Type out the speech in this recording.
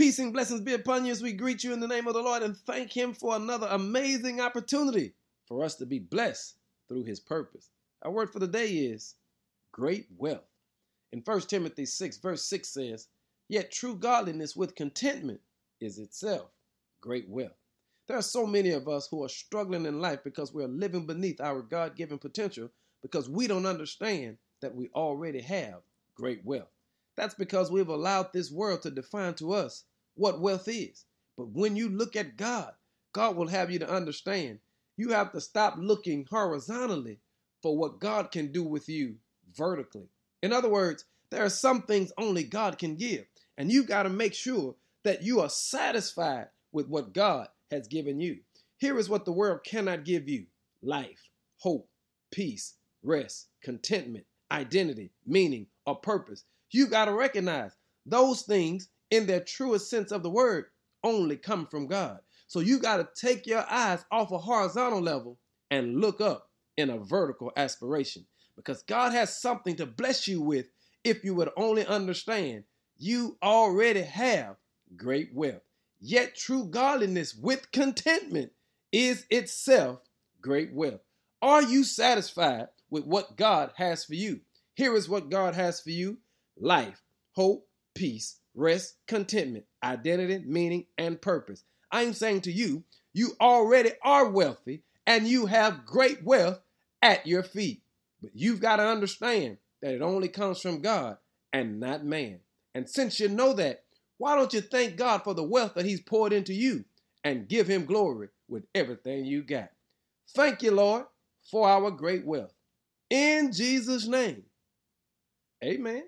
Peace and blessings be upon you as we greet you in the name of the Lord and thank Him for another amazing opportunity for us to be blessed through His purpose. Our word for the day is great wealth. In 1 Timothy 6, verse 6 says, Yet true godliness with contentment is itself great wealth. There are so many of us who are struggling in life because we're living beneath our God given potential because we don't understand that we already have great wealth. That's because we've allowed this world to define to us what wealth is. But when you look at God, God will have you to understand you have to stop looking horizontally for what God can do with you vertically. In other words, there are some things only God can give, and you got to make sure that you are satisfied with what God has given you. Here is what the world cannot give you life, hope, peace, rest, contentment, identity, meaning, or purpose. You got to recognize those things in their truest sense of the word only come from God. So you got to take your eyes off a horizontal level and look up in a vertical aspiration because God has something to bless you with if you would only understand you already have great wealth. Yet true godliness with contentment is itself great wealth. Are you satisfied with what God has for you? Here is what God has for you life, hope, peace, rest, contentment, identity, meaning, and purpose. I'm saying to you, you already are wealthy and you have great wealth at your feet. But you've got to understand that it only comes from God and not man. And since you know that, why don't you thank God for the wealth that He's poured into you and give Him glory with everything you got? Thank you, Lord, for our great wealth. In Jesus' name, amen.